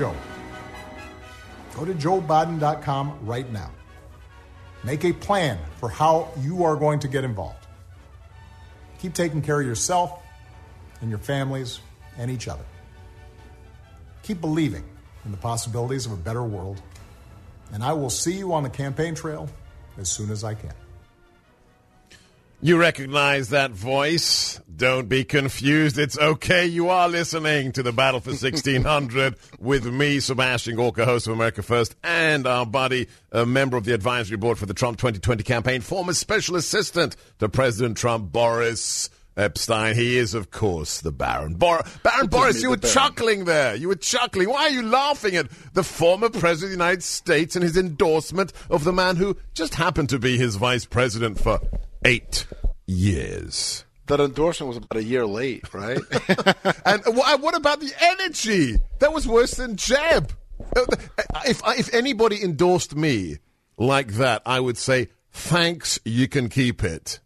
Joe. Go to joebiden.com right now. Make a plan for how you are going to get involved. Keep taking care of yourself and your families and each other. Keep believing in the possibilities of a better world. And I will see you on the campaign trail as soon as I can. You recognize that voice? Don't be confused. It's okay. You are listening to the Battle for 1600 with me, Sebastian Gorka, host of America First, and our buddy, a member of the advisory board for the Trump 2020 campaign, former special assistant to President Trump, Boris Epshteyn. He is, of course, the Baron. Bor- Baron Boris, you were chuckling there. You were chuckling. Why are you laughing at the former president of the United States and his endorsement of the man who just happened to be his vice president for eight years? That endorsement was about a year late, right? and what about the energy? That was worse than Jeb. Uh, If, if anybody endorsed me like that, I would say, thanks, you can keep it.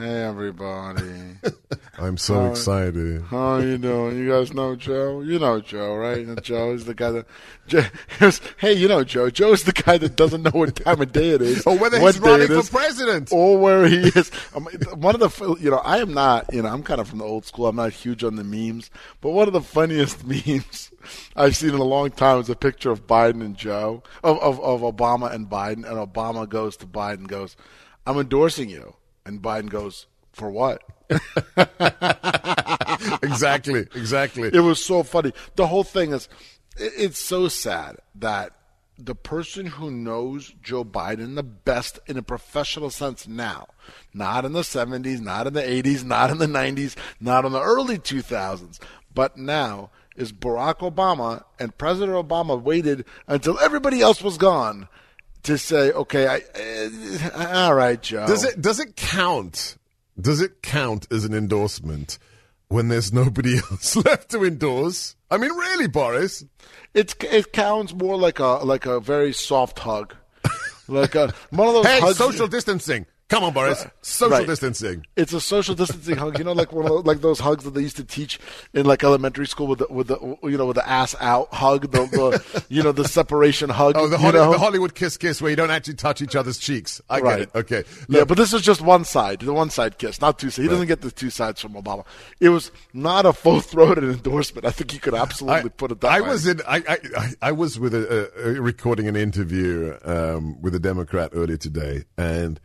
Hey, everybody. I'm so Hi. excited. How are you doing? You guys know Joe? You know Joe, right? And Joe is the guy that. Joe, hey, you know Joe. Joe's the guy that doesn't know what time of day it is, Or whether he's running for is, president. or where he is. Um, one of the, you know, I am not, you know, I'm kind of from the old school. I'm not huge on the memes, but one of the funniest memes I've seen in a long time is a picture of Biden and Joe, of of, of Obama and Biden, and Obama goes to Biden, goes, "I'm endorsing you," and Biden goes, "For what?" exactly, exactly. It was so funny. The whole thing is, it's so sad that the person who knows Joe Biden the best in a professional sense now, not in the 70s, not in the 80s, not in the 90s, not in the early 2000s, but now is Barack Obama, and President Obama waited until everybody else was gone to say, okay, I, uh, all right, Joe. Does it does it count? Does it count as an endorsement when there's nobody else left to endorse? I mean, really, Boris? It's it counts more like a like a very soft hug, like a one of those Hey, hugs. social distancing. Come on, Boris. Social Right. distancing. It's a social distancing hug. You know, like one of those, like those hugs that they used to teach in like elementary school with the, with the you know with the ass out hug, the, the you know the separation hug. Oh, the, you Holly, know? the Hollywood kiss kiss where you don't actually touch each other's cheeks. I Right. get it. Okay. yeah, but this is just one side, the one side kiss, not two sides. He doesn't get the two sides from Obama. It was not a full throated endorsement. I think you could absolutely put it that I way. was in. I, I, I- I was with a, a, a recording an interview um, with a Democrat earlier today, and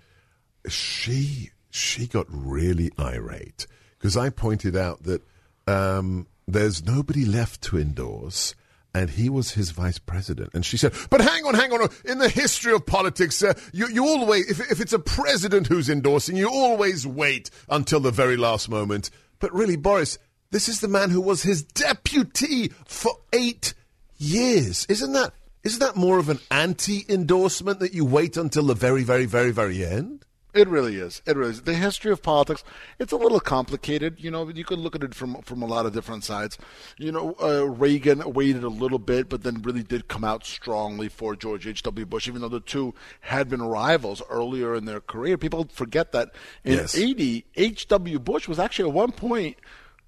she she got really irate because I pointed out that um, there's nobody left to endorse. And he was his vice president. And she said, but hang on, hang on. In the history of politics, uh, you, you always, if, if it's a president who's endorsing, you always wait until the very last moment. But really, Boris, this is the man who was his deputy for eight years. Isn't that, isn't that more of an anti endorsement that you wait until the very, very, very, very end? It really is. It really is. The history of politics, it's a little complicated. You know, you can look at it from from a lot of different sides. You know, uh, Reagan waited a little bit, but then really did come out strongly for George H.W. Bush, even though the two had been rivals earlier in their career. People forget that in Yes. 80, H.W. Bush was actually at one point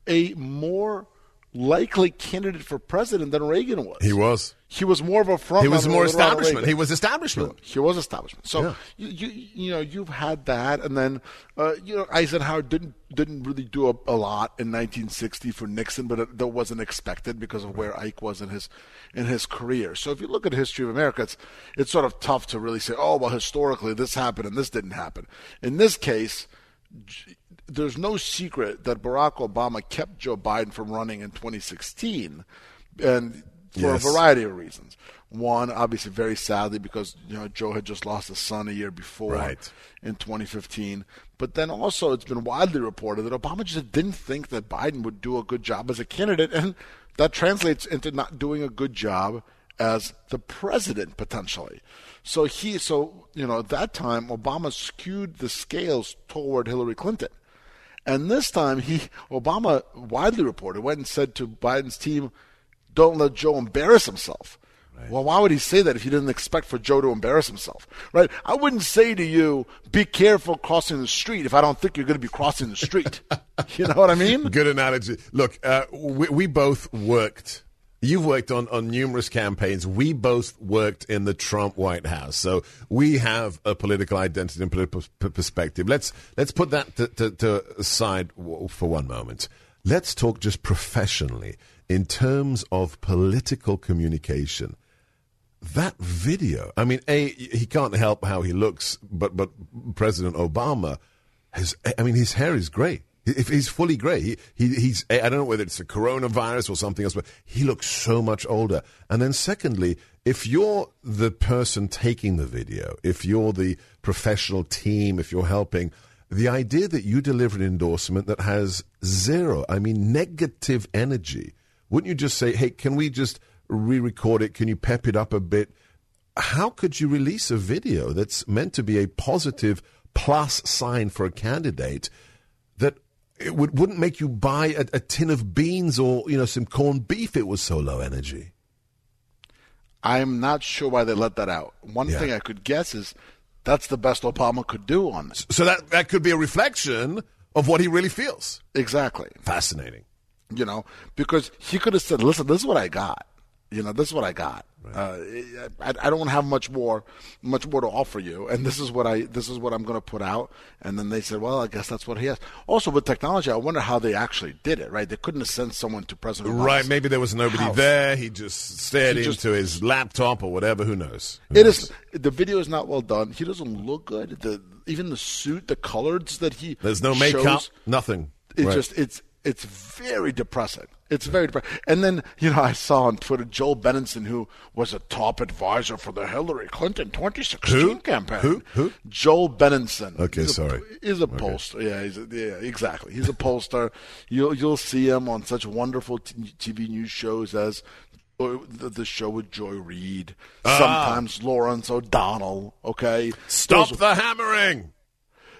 a more likely candidate for president than Reagan was. He was. He was more of a front. He was more runner than Ronald establishment. He was establishment. He was establishment. So Yeah. you, you you know you've had that, and then uh, you know Eisenhower didn't didn't really do a, a lot in 1960 for Nixon, but it, that wasn't expected because of where Ike was in his in his career. So if you look at the history of America, it's it's sort of tough to really say, oh well, historically this happened and this didn't happen. In this case. There's no secret that Barack Obama kept Joe Biden from running in 2016, and for Yes. a variety of reasons. One, obviously, very sadly, because you know Joe had just lost his son a year before Right. in 2015. But then also, it's been widely reported that Obama just didn't think that Biden would do a good job as a candidate, and that translates into not doing a good job as the president potentially. So he, so you know, at that time Obama skewed the scales toward Hillary Clinton. And this time, he Obama widely reported went and said to Biden's team, "Don't let Joe embarrass himself." Well, why would he say that if he didn't expect for Joe to embarrass himself, right? I wouldn't say to you, "Be careful crossing the street" if I don't think you're going to be crossing the street. you know what I mean? Good analogy. Look, uh, we, we both worked. You've worked on, on numerous campaigns. We both worked in the Trump White House, so we have a political identity and political perspective. Let's let's put that to, to, to aside for one moment. Let's talk just professionally in terms of political communication. That video. I mean, a he can't help how he looks, but but President Obama has. I mean, his hair is grey. If he's fully grey, he, he he's. I don't know whether it's a coronavirus or something else, but he looks so much older. And then, secondly, if you're the person taking the video, if you're the professional team, if you're helping, the idea that you deliver an endorsement that has zero, I mean, negative energy, wouldn't you just say, "Hey, can we just re-record it? Can you pep it up a bit?" How could you release a video that's meant to be a positive plus sign for a candidate it would, wouldn't make you buy a, a tin of beans or you know some corned beef? It was so low energy. I'm not sure why they let that out. One Yeah. thing I could guess is that's the best Obama could do on this. So that that could be a reflection of what he really feels. Exactly. Fascinating. you know, because he could have said, "Listen, this is what I got. You know, this is what I got. Uh, I, I don't have much more, much more to offer you, and this is what I, this is what I'm going to put out." And then they said, "Well, I guess that's what he has." Also, with technology, I wonder how they actually did it. Right? They couldn't have sent someone to President Obama's Right? Maybe there was nobody house. there. He just stared He just- into his laptop or whatever. Who knows? Who It knows? is the video is not well done. He doesn't look good. The even the suit, the colors that he There's no makeup. shows, nothing. It's Right. just it's it's very depressing. It's very depressing. And then you know I saw on Twitter Joel Benenson, who was a top advisor for the Hillary Clinton 2016 Who? campaign. Who? Who? Joel Benenson. Okay, He's a- sorry. He's a pollster. Yeah, he's a, yeah, exactly. He's a pollster. you'll you'll see him on such wonderful t- TV news shows as. The, the show with Joy Reid, ah. sometimes Lawrence O'Donnell. Okay, Stop Those- the hammering.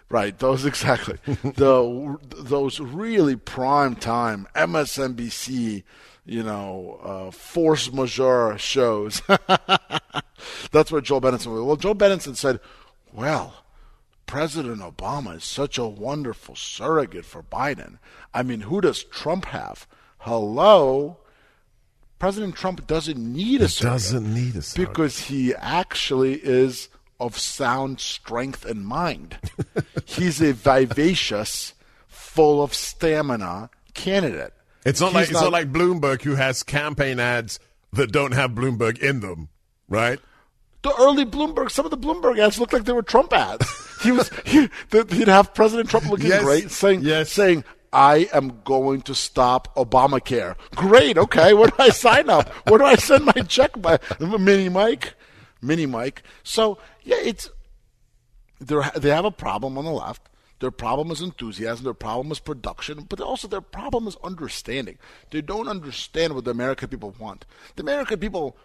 Right, those exactly. the those really prime time MSNBC, you know, uh, force majeure shows. That's what Joel Benenson was. Well, Joel Benenson said, "Well, President Obama is such a wonderful surrogate for Biden. I mean, who does Trump have? Hello." President Trump doesn't need a surrogate Doesn't need a surrogate. because he actually is of sound strength and mind. He's a vivacious, full of stamina candidate. It's not He's like it's not like Bloomberg who has campaign ads that don't have Bloomberg in them, right? the early Bloomberg. Some of the Bloomberg ads looked like they were Trump ads. He was he, he'd have President Trump looking Yes. great, saying Yes. saying. I am going to stop Obamacare. Great. Okay. Where do I sign up? Where do I send my check? By Mini Mike, Mini Mike. So yeah, it's they they have a problem on the left. Their problem is enthusiasm. Their problem is production. But also their problem is understanding. They don't understand what the American people want. The American people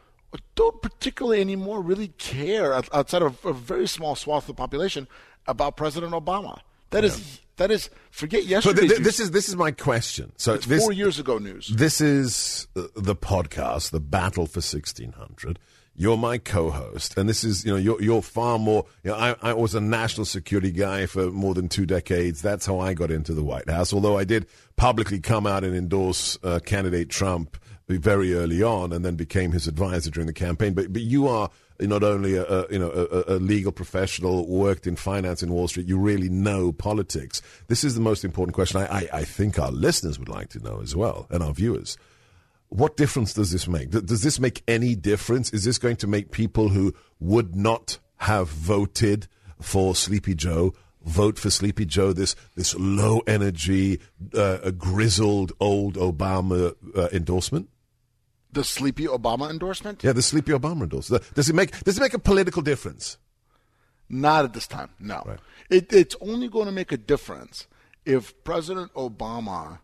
don't particularly anymore really care outside of a very small swath of the population about President Obama. That is that is forget So yesterday. th- th- this is this is my question. So it's this four years ago news. this is the podcast, the battle for sixteen hundred. You're my co-host, and this is, you know, you're, you're far more. You know, I, I was a national security guy for more than two decades. That's how I got into the White House. Although I did publicly come out and endorse uh, candidate Trump very early on, and then became his advisor during the campaign. But but you are not only a, a you know a, a, legal professional, worked in finance in Wall Street. You really know politics. This is the most important question. I, I, I think our listeners would like to know as well, and our viewers. What difference does this make? Does this make any difference? Is this going to make people who would not have voted for Sleepy Joe vote for Sleepy Joe? This this low energy, uh, grizzled old Obama uh, endorsement. The Sleepy Obama endorsement? Yeah, the Sleepy Obama endorsement. Does it make does it make a political difference? Not at this time. No. Right. It, it's only going to make a difference if President Obama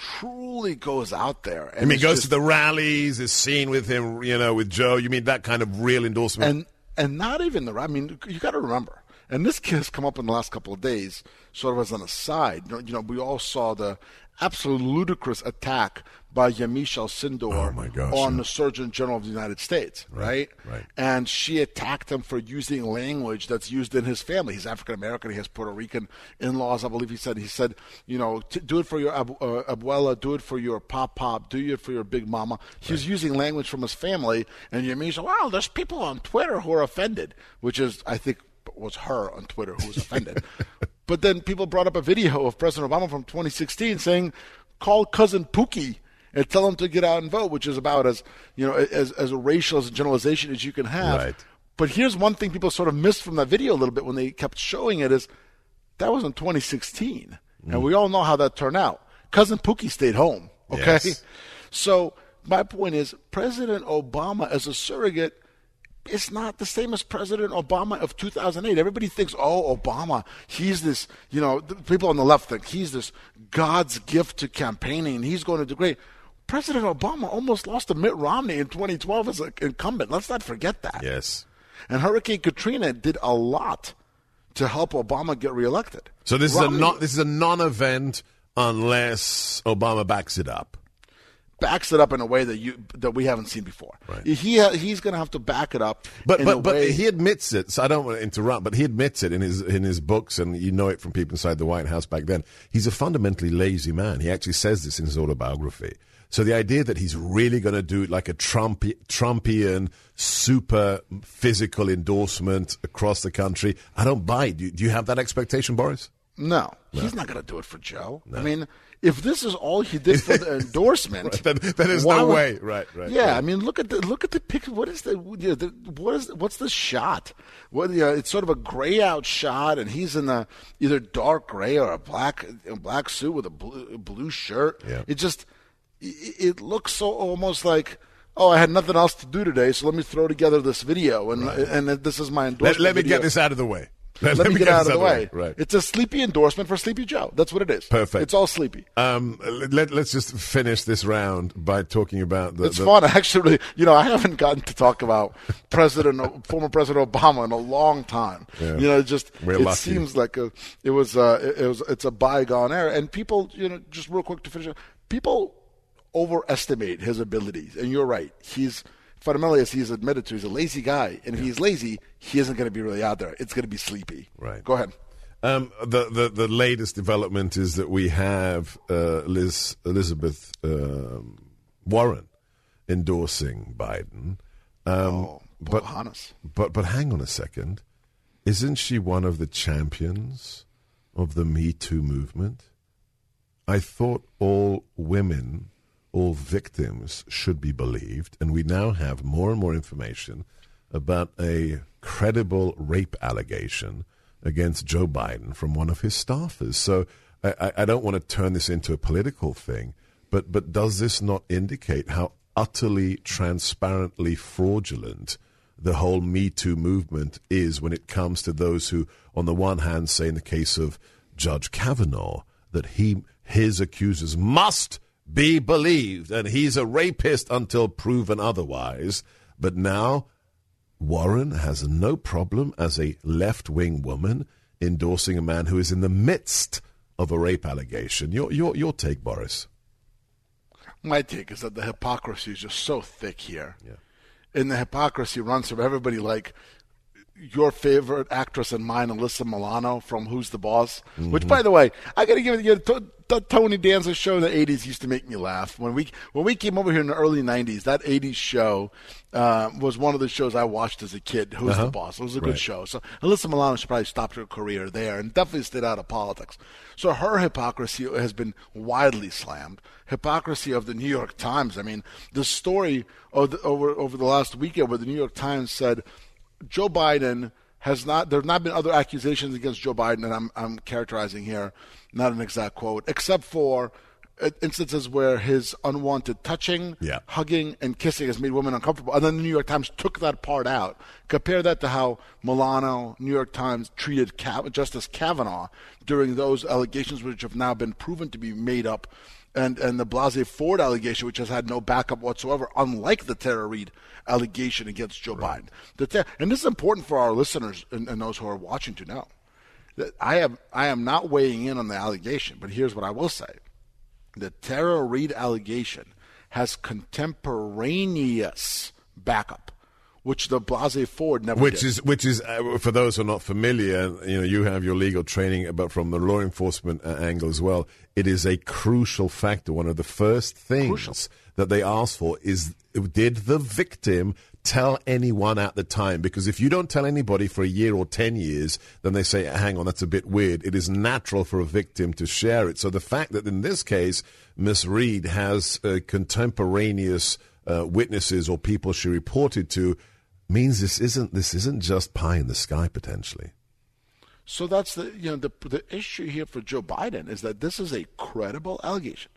truly goes out there. And I mean, goes just, to the rallies, is seen with him, you know, with Joe. You mean that kind of real endorsement? And and not even the. I mean, you got to remember, and this has come up in the last couple of days, sort of as an aside. You know, you know we all saw the absolute ludicrous attack by Yamiche Alcindor oh on the Surgeon General of the United States, right? Right. right. And she attacked him for using language that's used in his family. He's African American. He has Puerto Rican in-laws, I believe. He said. He said, you know, do it for your abu- uh, abuela, do it for your pop pop, do it for your big mama. He's right. using language from his family, and Yamiche, wow, there's people on Twitter who are offended, which is, I think, was her on Twitter who was offended. but then people brought up a video of President Obama from 2016 saying, call cousin Pookie and tell them to get out and vote, which is about as you know as as a racial as a generalization as you can have. Right. But here's one thing people sort of missed from that video a little bit when they kept showing it is that was in 2016, mm. and we all know how that turned out. Cousin Pookie stayed home. Okay, yes. so my point is President Obama as a surrogate it's not the same as President Obama of 2008. Everybody thinks, oh, Obama, he's this, you know, people on the left think he's this God's gift to campaigning. He's going to do great. President Obama almost lost to Mitt Romney in 2012 as an incumbent. Let's not forget that. Yes. And Hurricane Katrina did a lot to help Obama get reelected. So this Romney, is a non, this is a non-event unless Obama backs it up backs it up in a way that you that we haven't seen before. Right. He he's going to have to back it up. But but but he admits it. So I don't want to interrupt, but he admits it in his in his books, and you know it from people inside the White House back then. He's a fundamentally lazy man. He actually says this in his autobiography. So the idea that he's really going to do like a Trump, Trumpian super physical endorsement across the country, I don't buy it. Do you, do you have that expectation, Boris? No, no. he's not going to do it for Joe. No. I mean, if this is all he did for the endorsement, right, then, then there's no would, way. Right, right. Yeah, right. I mean, look at the look at the picture. What is the, you know, the what is what's the shot? What you know, it's sort of a gray out shot, and he's in a either dark gray or a black a black suit with a blue, blue shirt. Yeah. It just it, it looks so almost like oh, I had nothing else to do today, so let me throw together this video, and right. and this is my endorsement. Let, let me video. get this out of the way. Let, Let me get, get out of the way. Right. It's a sleepy endorsement for Sleepy Joe. That's what it is. Perfect. It's all sleepy. Um, let, us just finish this round by talking about the. It's the... fun, actually. You know, I haven't gotten to talk about President, former President Obama in a long time. Yeah. You know, just We're it lucky. seems like a, it was, uh, it was, it's a bygone era. And people, you know, just real quick to finish, people overestimate his abilities. And you're right. He's fundamentally, as he's admitted to, he's a lazy guy, and if he's lazy, he isn't going to be really out there. It's going to be sleepy. Right. Go ahead. Um, the, the the latest development is that we have uh, Liz Elizabeth um, Warren endorsing Biden. Um, oh, but, Hannes. but but hang on a second, isn't she one of the champions of the Me Too movement? I thought all women all victims should be believed, and we now have more and more information about a credible rape allegation against Joe Biden from one of his staffers. So I, I don't want to turn this into a political thing, but but does this not indicate how utterly transparently fraudulent the whole Me Too movement is when it comes to those who, on the one hand, say in the case of Judge Kavanaugh that he his accusers must be believed, and he's a rapist until proven otherwise. But now, Warren has no problem as a left wing woman endorsing a man who is in the midst of a rape allegation. Your, your, your take, Boris? My take is that the hypocrisy is just so thick here. Yeah. and the hypocrisy runs from everybody like your favorite actress and mine, Alyssa Milano from Who's the Boss. Mm-hmm. Which, by the way, I got to give it you know, the Tony Danza show in the '80s used to make me laugh. When we when we came over here in the early '90s, that '80s show uh, was one of the shows I watched as a kid. Who's uh-huh. the Boss? It was a good show. So Alyssa Milano should probably stopped her career there and definitely stayed out of politics. So her hypocrisy has been widely slammed. Hypocrisy of the New York Times. I mean, the story the, over over the last weekend where the New York Times said Joe Biden has not there have not been other accusations against Joe Biden and I'm I'm characterizing here, not an exact quote, except for uh, instances where his unwanted touching, yeah. hugging, and kissing has made women uncomfortable. And then the New York Times took that part out. Compare that to how Milano, New York Times treated Justice Kavanaugh during those allegations, which have now been proven to be made up, and and the Blasey Ford allegation, which has had no backup whatsoever, unlike the Tara Reade allegation against Joe right. Biden. and this is important for our listeners and, and those who are watching to know. That I am I am not weighing in on the allegation, but here's what I will say: the Tara Reade allegation has contemporaneous backup which the Blasey Ford never which did. is which is uh, for those who are not familiar you know you have your legal training but from the law enforcement uh, angle as well it is a crucial factor one of the first things crucial that they ask for is did the victim tell anyone at the time? Because if you don't tell anybody for a year or 10 years, then they say, hang on, that's a bit weird. It is natural for a victim to share it. So the fact that in this case, Miss Reade has a contemporaneous uh, witnesses or people she reported to means this isn't this isn't just pie in the sky potentially. So that's the you know the the issue here for Joe Biden is that this is a credible allegation.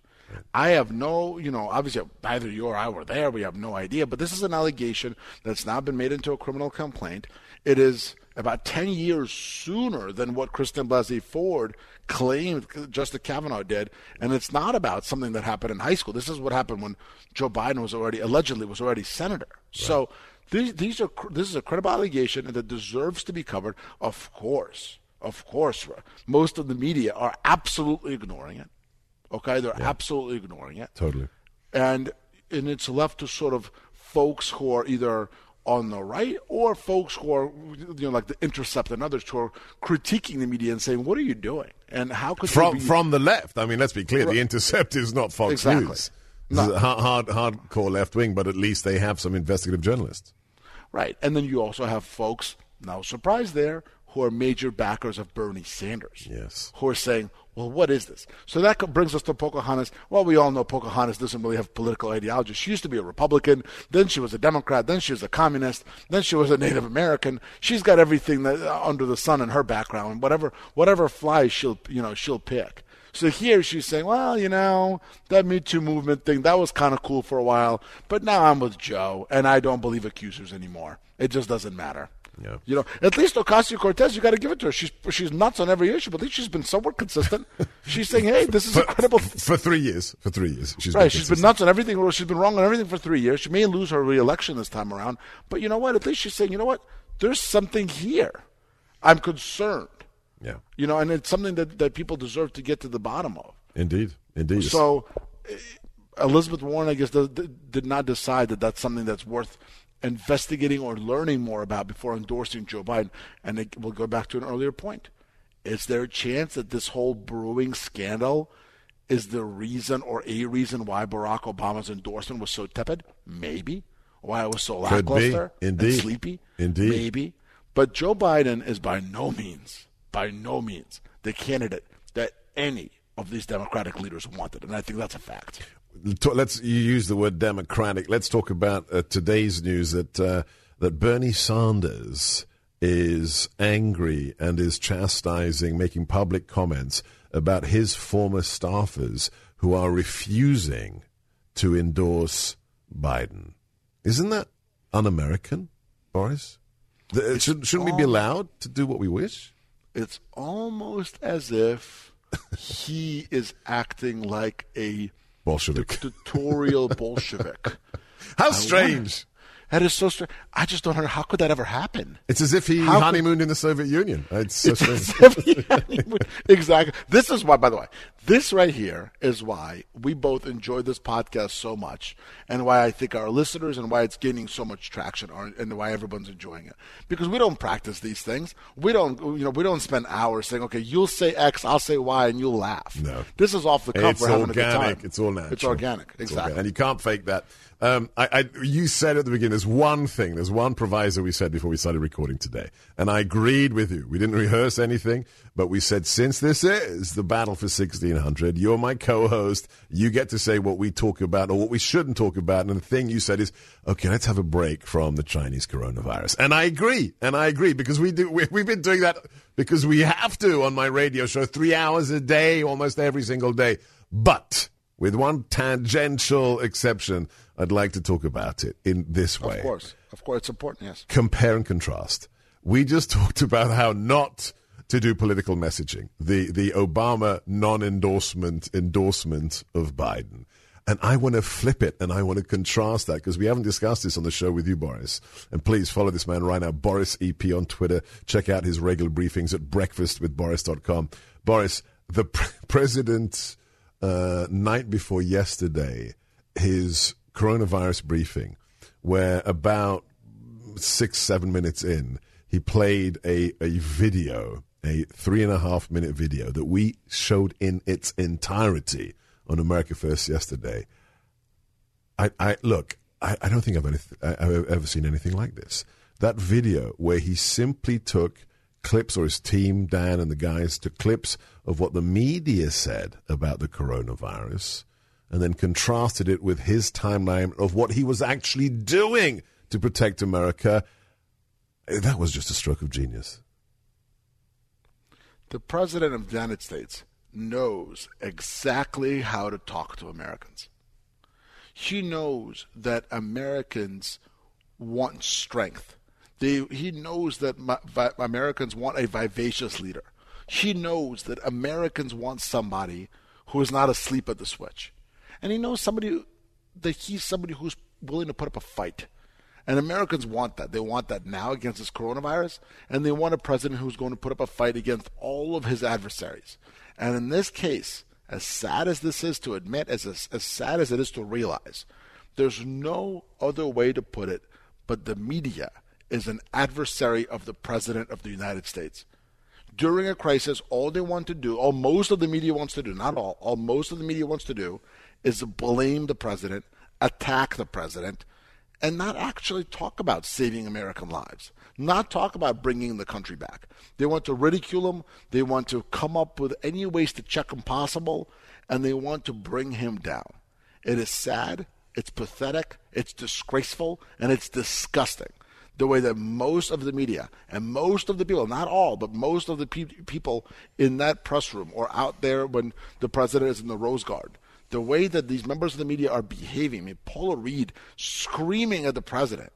I have no, you know, obviously neither you or I were there. We have no idea. But this is an allegation that's now been made into a criminal complaint. It is about 10 years sooner than what Kristen Blasey Ford claimed Justice Kavanaugh did. And it's not about something that happened in high school. This is what happened when Joe Biden was already, allegedly, was already senator. Right. So these, these are, this is a credible allegation that deserves to be covered. Of course, of course, most of the media are absolutely ignoring it. Okay, they're yeah. absolutely ignoring it. Totally. And and it's left to sort of folks who are either on the right or folks who are you know like the intercept and others who are critiquing the media and saying what are you doing and how could from be... from the left i mean let's be clear right. the intercept is not fox exactly. news no. hard, hard hardcore left wing but at least they have some investigative journalists right and then you also have folks no surprise there who are major backers of bernie sanders yes who are saying well, what is this? So that brings us to Pocahontas. Well, we all know Pocahontas doesn't really have political ideology. She used to be a Republican, then she was a Democrat, then she was a communist, then she was a Native American. She's got everything that, uh, under the sun in her background. Whatever, whatever flies, she'll you know she'll pick. So here she's saying, well, you know, that Me Too movement thing, that was kind of cool for a while, but now I'm with Joe, and I don't believe accusers anymore. It just doesn't matter. Yeah. You know, at least Ocasio Cortez, you got to give it to her. She's she's nuts on every issue, but at least she's been somewhat consistent. she's saying, "Hey, this is for, incredible." For three years, for three years, she's right. Been she's been nuts on everything. She's been wrong on everything for three years. She may lose her reelection this time around, but you know what? At least she's saying, "You know what? There's something here. I'm concerned." Yeah. You know, and it's something that that people deserve to get to the bottom of. Indeed, indeed. So. Eh, Elizabeth Warren, I guess, did not decide that that's something that's worth investigating or learning more about before endorsing Joe Biden. And it, we'll go back to an earlier point. Is there a chance that this whole brewing scandal is the reason or a reason why Barack Obama's endorsement was so tepid? Maybe. Why it was so lackluster Indeed. and sleepy? Indeed. Maybe. But Joe Biden is by no means, by no means, the candidate that any of these Democratic leaders wanted. And I think that's a fact let's you use the word democratic. Let's talk about uh, today's news that uh, that Bernie Sanders is angry and is chastising, making public comments about his former staffers who are refusing to endorse Biden. Isn't that un-American, Boris? The, should, shouldn't we be allowed to do what we wish? It's almost as if he is acting like a Bolshevik. Dictatorial Bolshevik. How strange. That is so strange. I just don't know how could that ever happen. It's as if he how honeymooned could, in the Soviet Union. It's so it's strange. exactly. This is why, by the way, This right here is why we both enjoy this podcast so much, and why I think our listeners and why it's gaining so much traction, and why everyone's enjoying it. Because we don't practice these things. We don't, you know, we don't spend hours saying, "Okay, you'll say X, I'll say Y, and you'll laugh." No, this is off the cuff. It's We're having organic. a good time. It's all natural. It's organic, It's exactly. organic. and you can't fake that. Um, I, I, you said at the beginning, there's one thing, there's one proviso we said before we started recording today, and I agreed with you. We didn't rehearse anything, but we said since this is the battle for 1600, you're my co-host. You get to say what we talk about or what we shouldn't talk about. And the thing you said is, okay, let's have a break from the Chinese coronavirus. And I agree, and I agree because we do. We, we've been doing that because we have to on my radio show, three hours a day, almost every single day. But with one tangential exception, I'd like to talk about it in this way. Of course, of course, it's important. Yes. Compare and contrast. We just talked about how not to do political messaging. The the Obama non-endorsement endorsement of Biden. And I want to flip it and I want to contrast that because we haven't discussed this on the show with you, Boris. And please follow this man right now, Boris EP on Twitter. Check out his regular briefings at breakfastwithboris.com. Boris, the pre- president, uh, night before yesterday, his coronavirus briefing, where about six, seven minutes in, he played a, a video, a three and a half minute video that we showed in its entirety on America First yesterday. I, I look, I, I don't think I've, anyth- I- I've ever seen anything like this. That video where he simply took clips, or his team, Dan and the guys, took clips of what the media said about the coronavirus and then contrasted it with his timeline of what he was actually doing to protect America. That was just a stroke of genius. The president of the United States knows exactly how to talk to Americans. He knows that Americans want strength. They, he knows that ma- vi- Americans want a vivacious leader. He knows that Americans want somebody who is not asleep at the switch. And he knows somebody that he's somebody who's willing to put up a fight. And Americans want that. They want that now against this coronavirus, and they want a president who's going to put up a fight against all of his adversaries. And in this case, as sad as this is to admit, as, as, sad as it is to realize, there's no other way to put it but the media is an adversary of the President of the United States. During a crisis, all they want to do, all most of the media wants to do, not all, all most of the media wants to do, is blame the President, attack the President, and not actually talk about saving American lives, not talk about bringing the country back. They want to ridicule him, they want to come up with any ways to check him possible, and they want to bring him down. It is sad, it's pathetic, it's disgraceful, and it's disgusting. The way that most of the media and most of the people, not all, but most of the pe- people in that press room or out there when the president is in the Rose Guard, the way that these members of the media are behaving. I mean, Paula Reid screaming at the president,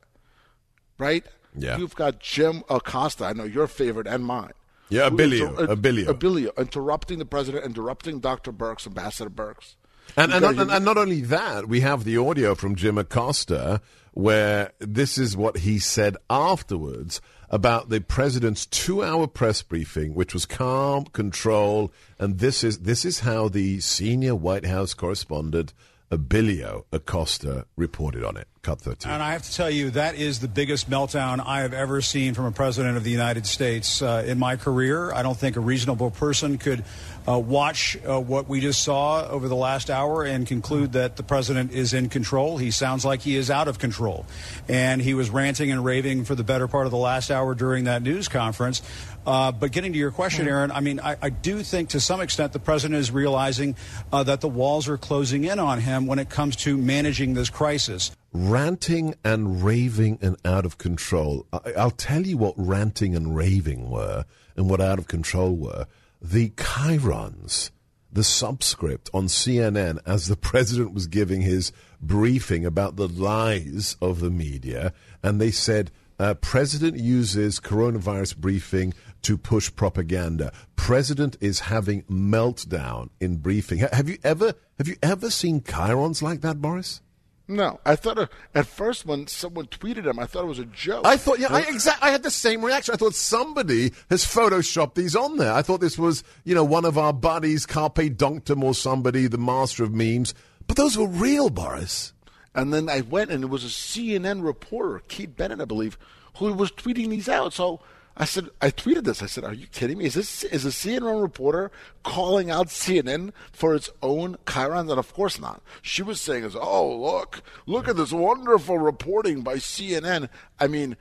right? Yeah. You've got Jim Acosta, I know your favorite and mine. Yeah, Abilio, inter- Abilio. Abilio, interrupting the president, interrupting Dr. Birx, Ambassador Birx. And, and, and, and not only that, we have the audio from Jim Acosta where this is what he said afterwards about the president's two-hour press briefing, which was calm, control, and this is this is how the senior White House correspondent Abilio Acosta reported on it. Cut thirteen. And I have to tell you, that is the biggest meltdown I have ever seen from a president of the United States uh, in my career. I don't think a reasonable person could uh, watch uh, what we just saw over the last hour and conclude that the president is in control. He sounds like he is out of control. And he was ranting and raving for the better part of the last hour during that news conference. Uh, but getting to your question, Aaron, I mean, I, I, do think to some extent the president is realizing uh, that the walls are closing in on him when it comes to managing this crisis ranting and raving and out of control. I, will tell you what ranting and raving were and what out of control were. The chyrons, the subscript on CNN as the president was giving his briefing about the lies of the media, and they said, uh, President uses coronavirus briefing to push propaganda. President is having meltdown in briefing. Have you ever have you ever seen chyrons like that, Boris? No, I thought uh, at first when someone tweeted him, I thought it was a joke. I thought, yeah, I, exact, I had the same reaction. I thought somebody has photoshopped these on there. I thought this was, you know, one of our buddies, Carpe Dunctum or somebody, the master of memes. But those were real, Boris. And then I went and it was a CNN reporter, Kate Bennett, I believe, who was tweeting these out. So I said, I tweeted this. I said, "Are you kidding me? Is this is a CNN reporter calling out CNN for its own chyrons?" And of course not. She was saying, "Is oh look, look at this wonderful reporting by CNN." I mean,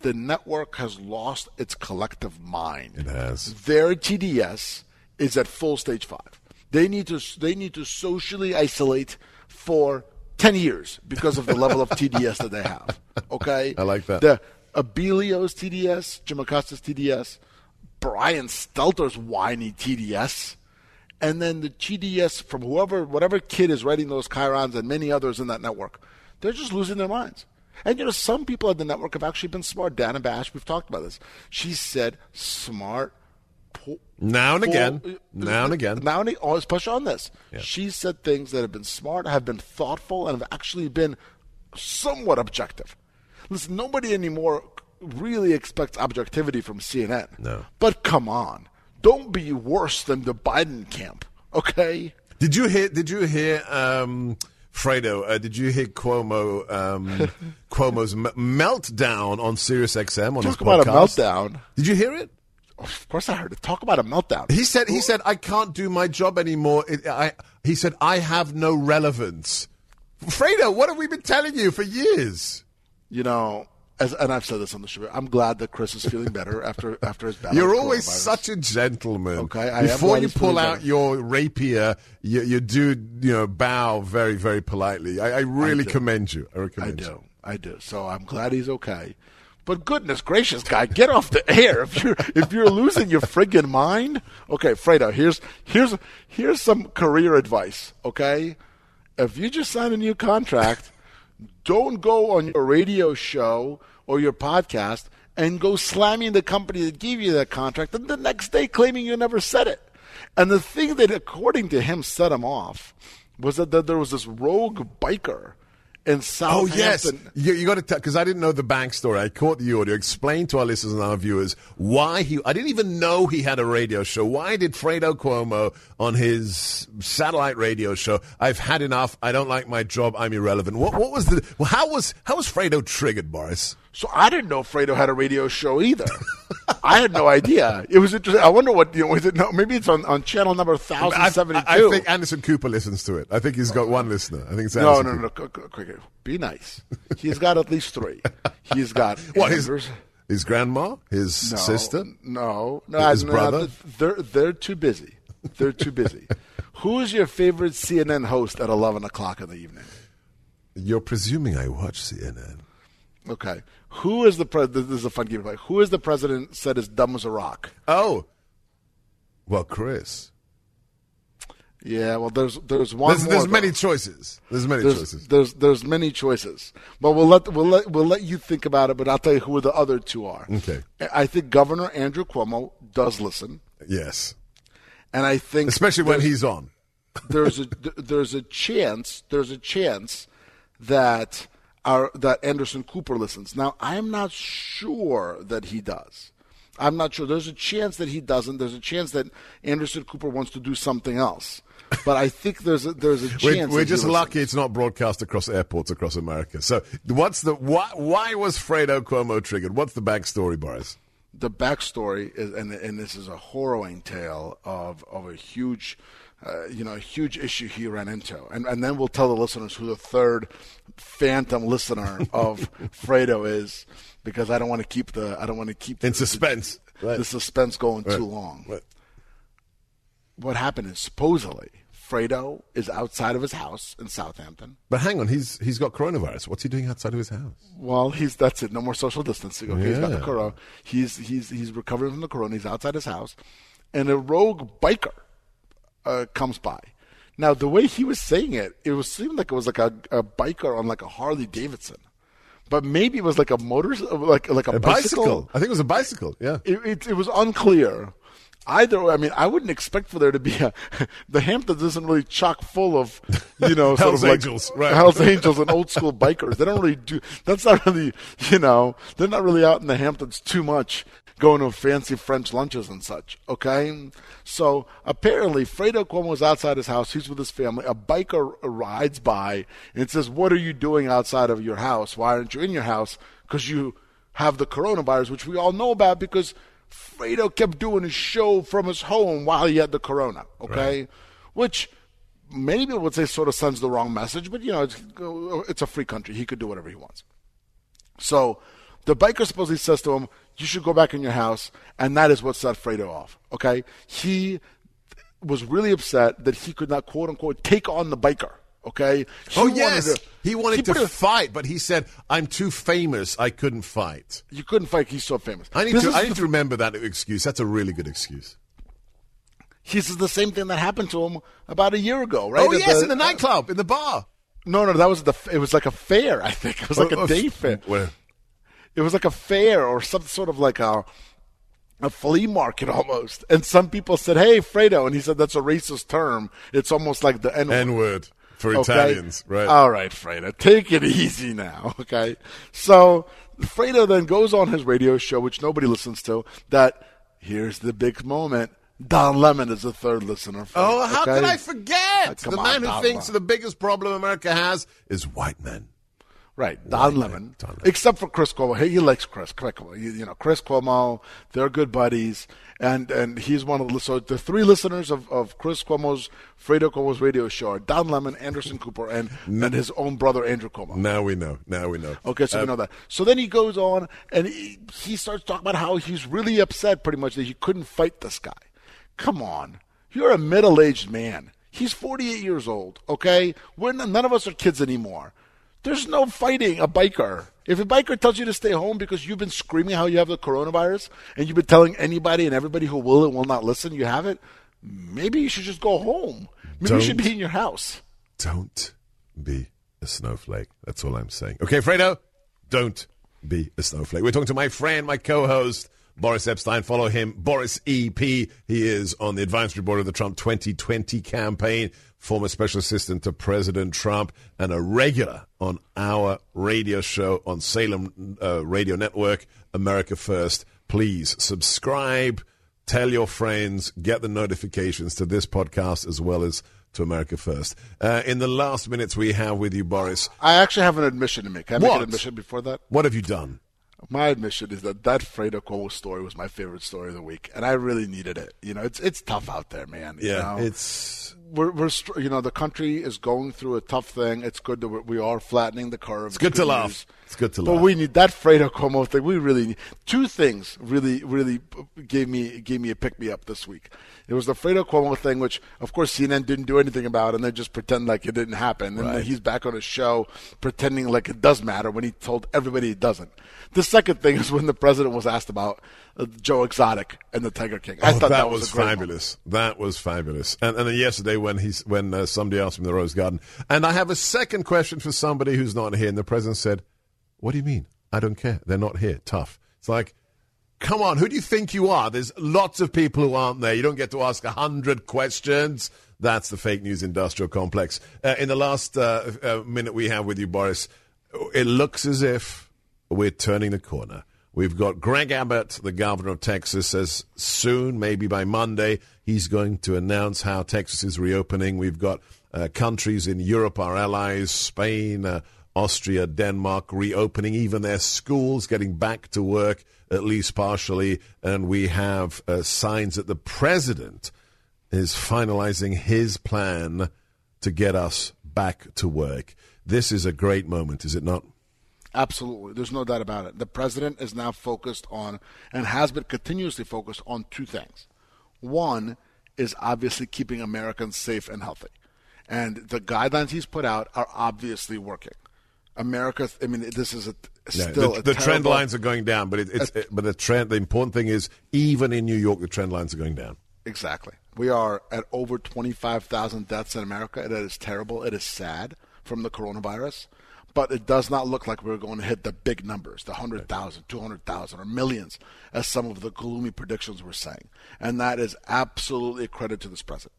the network has lost its collective mind. It has. Their TDS is at full stage five. They need to they need to socially isolate for ten years because of the level of TDS that they have. Okay, I like that. The Abilio's TDS, Jim Acosta's TDS, Brian Stelter's whiny TDS, and then the TDS from whoever, whatever kid is writing those chyrons and many others in that network. They're just losing their minds. And you know, some people at the network have actually been smart. Dana Bash, we've talked about this. She said smart. Po- Now and po- again. Uh, now and again. Now and. Always push on this. She said things that have been smart, have been thoughtful, and have actually been somewhat objective. Listen, nobody anymore really expects objectivity from CNN. No. But come on. Don't be worse than the Biden camp, okay? Did you hear? Did you hear? Um, Fredo, uh, did you hear Cuomo um, Cuomo's m- meltdown on Sirius XM on his Talk about a meltdown. Did you hear it? Of course I heard it. Talk about a meltdown. He said he said I can't do my job anymore. It, I, he said I have no relevance. Fredo, what have we been telling you for years? You know, as, and I've said this on the show. I'm glad that Chris is feeling better after after his battle. You're always such a gentleman. Okay, I Before you pull out better. your rapier, you, you do you know bow very very politely. I, I really do. commend you. I I recommend you. do. I do. So I'm glad he's okay. But goodness gracious, guy, get off the air. If you're if you're losing your friggin' mind, okay, Fredo. Here's here's here's some career advice. Okay, if you just sign a new contract, don't go on your radio show or your podcast and go slamming the company that gave you that contract, and the next day claiming you never said it. And the thing that, according to him, set him off was that, that there was this rogue biker in Oh yes, you, you got to tell because I didn't know the backstory. I caught the audio. Explain to our listeners and our viewers why he. I didn't even know he had a radio show. Why did Fredo Cuomo on his satellite radio show? I've had enough. I don't like my job. I'm irrelevant. What, what was the? How was how was Fredo triggered, Boris? So I didn't know Fredo had a radio show either. I had no idea. It was interesting. I wonder what you know. Was it? No, maybe it's on, on channel number thousand I, I. I think Anderson Cooper listens to it. I think he's got one listener. I think it's No, Anderson no, no, no. Cooper. Quick, quick, quick. Be nice. He's got at least three. He's got What his his grandma, his no, sister? No, no. His no, brother? They're they're too busy. They're too busy. Who is your favorite CNN host at eleven o'clock in the evening? You're presuming I watch CNN. Okay. Who is the president? This is a fun game to play. Who is the president said is dumb as a rock? Oh, well, Chris. Yeah. Well, there's there's one. There's, more, there's many choices. There's many There's, choices. there's there's many choices, but we'll let we'll let we'll let you think about it. But I'll tell you who the other two are. Okay. I think Governor Andrew Cuomo does listen, Yes, and I think especially when he's on. there's a there's a chance there's a chance that our that Anderson Cooper listens. Now I'm not sure that he does. I'm not sure. There's a chance that he doesn't. There's a chance that Anderson Cooper wants to do something else. But I think there's a, there's a chance. We're, we're just lucky it's not broadcast across airports across America. So, what's the why? Why was Fredo Cuomo triggered? What's the backstory, Boris? the backstory is, and and this is a harrowing tale of of a huge, uh, you know, a huge issue he ran into, and and then we'll tell the listeners who the third phantom listener of Fredo is, because I don't want to keep the I don't want to keep In the, suspense. the, Right. the suspense going Right. too long. Right. What happened is supposedly Fredo is outside of his house in Southampton. But hang on, he's he's got coronavirus. What's he doing outside of his house? Well, he's that's it. No more social distancing. Okay, he's got the Yeah. corona. He's he's he's recovering from the corona. He's outside his house, and a rogue biker uh, comes by. Now, the way he was saying it, it was seemed like it was like a, a biker on like a Harley Davidson, but maybe it was like a motor, like like a, A bicycle. I think it was a bicycle. Yeah. It, it, it was unclear, either. I mean, I wouldn't expect for there to be a. The Hamptons isn't really chock full of, you know, sort of like Angels, right. Hell's Angels and old school bikers. They don't really do. That's not really, you know, they're not really out in the Hamptons too much, going to fancy French lunches and such. Okay, so apparently Fredo Cuomo is outside his house. He's with his family. A biker rides by and says, "What are you doing outside of your house? Why aren't you in your house? Because you." Have the coronavirus, which we all know about because Fredo kept doing his show from his home while he had the corona. Okay, which many people would say sort of sends the wrong message, but you know it's it's a free country. He could do whatever he wants. So the biker supposedly says to him, "You should go back in your house," and that is what set Fredo off. Okay, he was really upset that he could not quote unquote take on the biker. Okay. He oh wanted yes, to- he wanted he to fight, but he said, "I'm too famous. I couldn't fight." You couldn't fight. He's so famous. I need This to. I the to remember that excuse. That's a really good excuse. This is the same thing that happened to him about a year ago, right? oh At yes, in the nightclub, in the bar. No, no, that was the. It was like a fair. I think it was oh, like Oh, a oh, day fair. Where? It was like a fair or some sort of like a a flea market almost. And some people said, "Hey, Fredo," and he said that's a racist term. It's almost like the N word. N word for Okay? Italians, right? All right, Fredo, take it easy now, okay? So Fredo then goes on his radio show, which nobody listens to. That here's the big moment. Don Lemon is the third listener. For oh, how okay? could I forget? Uh, come the on, man who Don thinks Lemon. the biggest problem America has is white men. Right, Don Lemon. Don Lemon. Except for Chris Cuomo. Hey, he likes Chris. Chris Cuomo. You, you know, Chris Cuomo. They're good buddies, and and he's one of the so the three listeners of, of Chris Cuomo's Fredo Cuomo's radio show are Don Lemon, Anderson Cooper, and and his own brother Andrew Cuomo. Now we know. Now we know. Okay, so Uh, we know that. So then he goes on and he, he starts talking about how he's really upset, pretty much, that he couldn't fight this guy. Come on, you're a middle-aged man. He's 48 years old. Okay, we're none of us are kids anymore. There's no fighting a biker. If a biker tells you to stay home because you've been screaming how you have the coronavirus and you've been telling anybody and everybody who will and will not listen you have it, maybe you should just go home. Maybe you should be in your house. Don't be a snowflake. That's all I'm saying. Okay, Fredo, don't be a snowflake. We're talking to my friend, my co-host, Boris Epshteyn. Follow him, Boris EP. He is on the advisory board of the Trump 2020 campaign, former special assistant to President Trump, and a regular on our radio show on Salem uh, Radio Network, America First. Please subscribe. Tell your friends, get the notifications to this podcast as well as to America First. Uh, in the last minutes we have with you, Boris, I actually have an admission to make. Can I make an admission before that? what have you done? My admission is that that Fredo Cuomo story was my favorite story of the week, and I really needed it. You know, it's it's tough out there, man. you Yeah, know? it's we're, we're you know the country is going through a tough thing. It's good that we are flattening the curve. It's good to laugh. It's good to but laugh. we need that Fredo Cuomo thing. We really need two things. Really, really gave me gave me a pick me up this week. It was the Fredo Cuomo thing, which of course CNN didn't do anything about, and they just pretend like it didn't happen. And then he's back on his show pretending like it does matter when he told everybody it doesn't. The second thing is when the president was asked about uh, Joe Exotic and the Tiger King. I oh, thought that, that, was, a great moment. fabulous. That was fabulous. And, and then yesterday when he's when uh, somebody asked him the Rose Garden, and I have a second question for somebody who's not here, and the president said, "What do you mean? I don't care. They're not here. Tough." It's like. Come on, who do you think you are? There's lots of people who aren't there. You don't get to ask a hundred questions. That's the fake news industrial complex. Uh, in the last uh, uh, minute we have with you, Boris, it looks as if we're turning the corner. We've got Greg Abbott, the governor of Texas, says soon, maybe by Monday, he's going to announce how Texas is reopening. We've got uh, countries in Europe, our allies, Spain, uh, Austria, Denmark, reopening even their schools, getting back to work, at least partially. And we have uh, signs that the president is finalizing his plan to get us back to work. This is a great moment, is it not? Absolutely. There's no doubt about it. The president is now focused on, and has been continuously focused on two things. One is obviously keeping Americans safe and healthy. And the guidelines he's put out are obviously working. America, I mean, this is a, still the, a the trend lines are going down, but it, it's it, but the trend. The important thing is, even in New York, the trend lines are going down. Exactly. We are at over 25,000 deaths in America. It is terrible. It is sad from the coronavirus. but it does not look like we're going to hit the big numbers, the 100,000, 200,000, or millions, as some of the gloomy predictions were saying. And that is absolutely a credit to this president.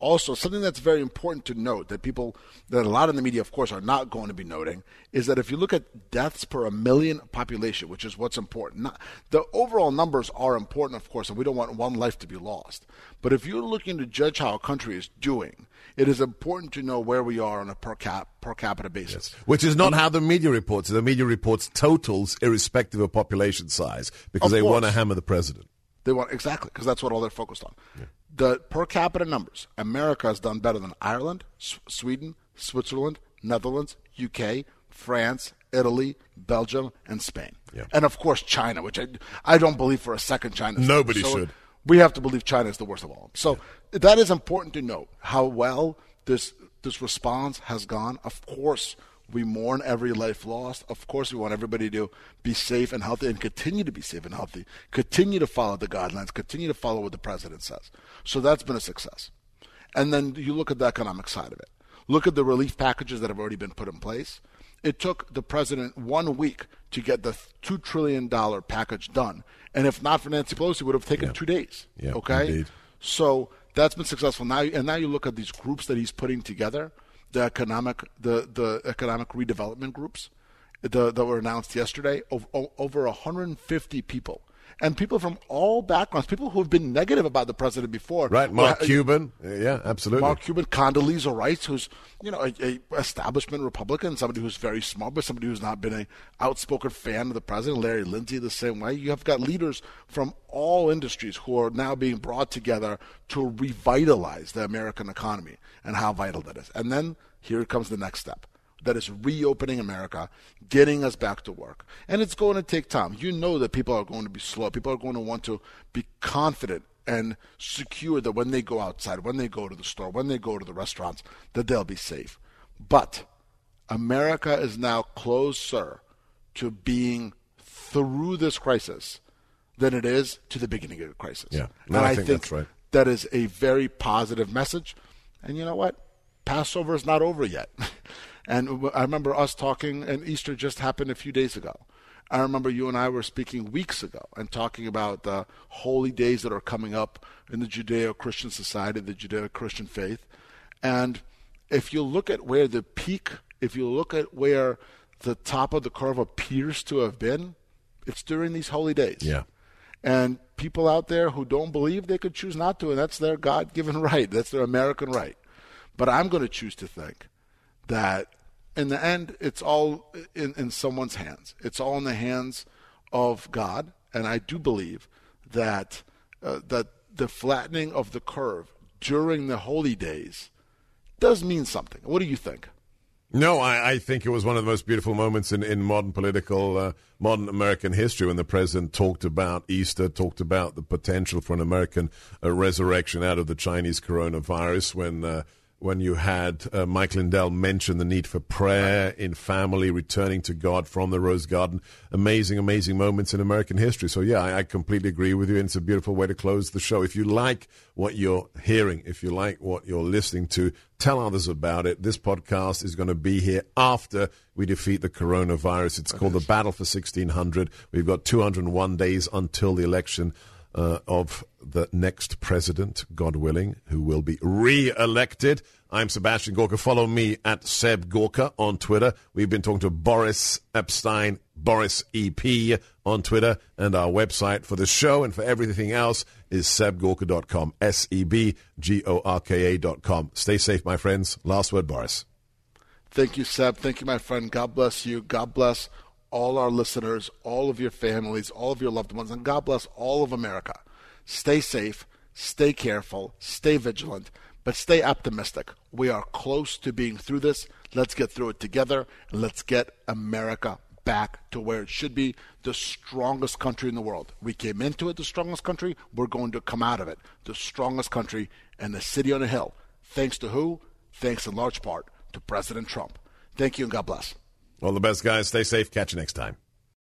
Also, something that's very important to note that people, that a lot of the media, of course, are not going to be noting, is that if you look at deaths per a million population, which is what's important, not, the overall numbers are important, of course, and we don't want one life to be lost. But if you're looking to judge how a country is doing, it is important to know where we are on a per cap per capita basis. Yes. Which is not how the media reports. The media reports totals irrespective of population size because Of they course. want to hammer the president. They want exactly because that's what all they're focused on. The per capita numbers, America has done better than Ireland, S- Sweden, Switzerland, Netherlands, UK, France, Italy, Belgium, and Spain, Yeah. and of course China, which I I don't believe for a second China. Nobody should. We have to believe China is the worst of all. So that is important to note how well this this response has gone. Of course, we mourn every life lost. Of course, we want everybody to be safe and healthy and continue to be safe and healthy. Continue to follow the guidelines. Continue to follow what the president says. So that's been a success. And then you look at the economic side of it. Look at the relief packages that have already been put in place. It took the president one week to get the $2 trillion package done. And if not for Nancy Pelosi, it would have taken two days. Yeah, okay? indeed. So that's been successful. Now, and now you look at these groups that he's putting together, the economic, the, the economic redevelopment groups the, that were announced yesterday, over, over 150 people. And people from all backgrounds, people who have been negative about the president before. Right, Mark Cuban. Yeah, absolutely. Mark Cuban, Condoleezza Rice, who's you know a, a establishment Republican, somebody who's very smart, but somebody who's not been a outspoken fan of the president. Larry Lindsey, the same way. You have got leaders from all industries who are now being brought together to revitalize the American economy and how vital that is. And then here comes the next step. That is reopening America, getting us back to work. And it's going to take time. You know that people are going to be slow. People are going to want to be confident and secure that when they go outside, when they go to the store, when they go to the restaurants, that they'll be safe. But America is now closer to being through this crisis than it is to the beginning of the crisis. Yeah. and I I think think that's right. that is a very positive message. And you know what? Passover is not over yet. and I remember us talking, and Easter just happened a few days ago. I remember you and I were speaking weeks ago and talking about the holy days that are coming up in the Judeo Christian society, the Judeo Christian faith. And if you look at where the peak, if you look at where the top of the curve appears to have been, it's during these holy days. Yeah. And people out there who don't believe they could choose not to, and that's their God given right. That's their American right. But I'm going to choose to think that in the end, it's all in, in someone's hands. It's all in the hands of God. And I do believe that, uh, that the flattening of the curve during the holy days does mean something. What do you think? No, I, I think it was one of the most beautiful moments in, in modern political, uh, modern American history when the president talked about Easter, talked about the potential for an American uh, resurrection out of the Chinese coronavirus. When uh, when you had uh, Mike Lindell mention the need for prayer in family, returning to God from the Rose Garden. Amazing, amazing moments in American history. So, yeah, I, I completely agree with you. And it's a beautiful way to close the show. If you like what you're hearing, if you like what you're listening to, tell others about it. This podcast is going to be here after we defeat the coronavirus. It's called The Battle for 1600. We've got 201 days until the election uh, of the next president, God willing, who will be re-elected. I'm Sebastian Gorka. Follow me at Seb Gorka on Twitter. We've been talking to Boris Epshteyn, Boris EP on Twitter, and our website for the show and for everything else is sebgorka.com, S-E-B-G-O-R-K-A dot com. Stay safe, my friends. Last word, Boris. Thank you, Seb. Thank you, my friend. God bless you. God bless all our listeners, all of your families, all of your loved ones, and God bless all of America. Stay safe, stay careful, stay vigilant, but stay optimistic. We are close to being through this. Let's get through it together, let's get America back to where it should be the strongest country in the world. We came into it the strongest country. We're going to come out of it the strongest country and the city on a hill. Thanks to who? Thanks in large part to President Trump. Thank you and God bless. All the best, guys. Stay safe. Catch you next time.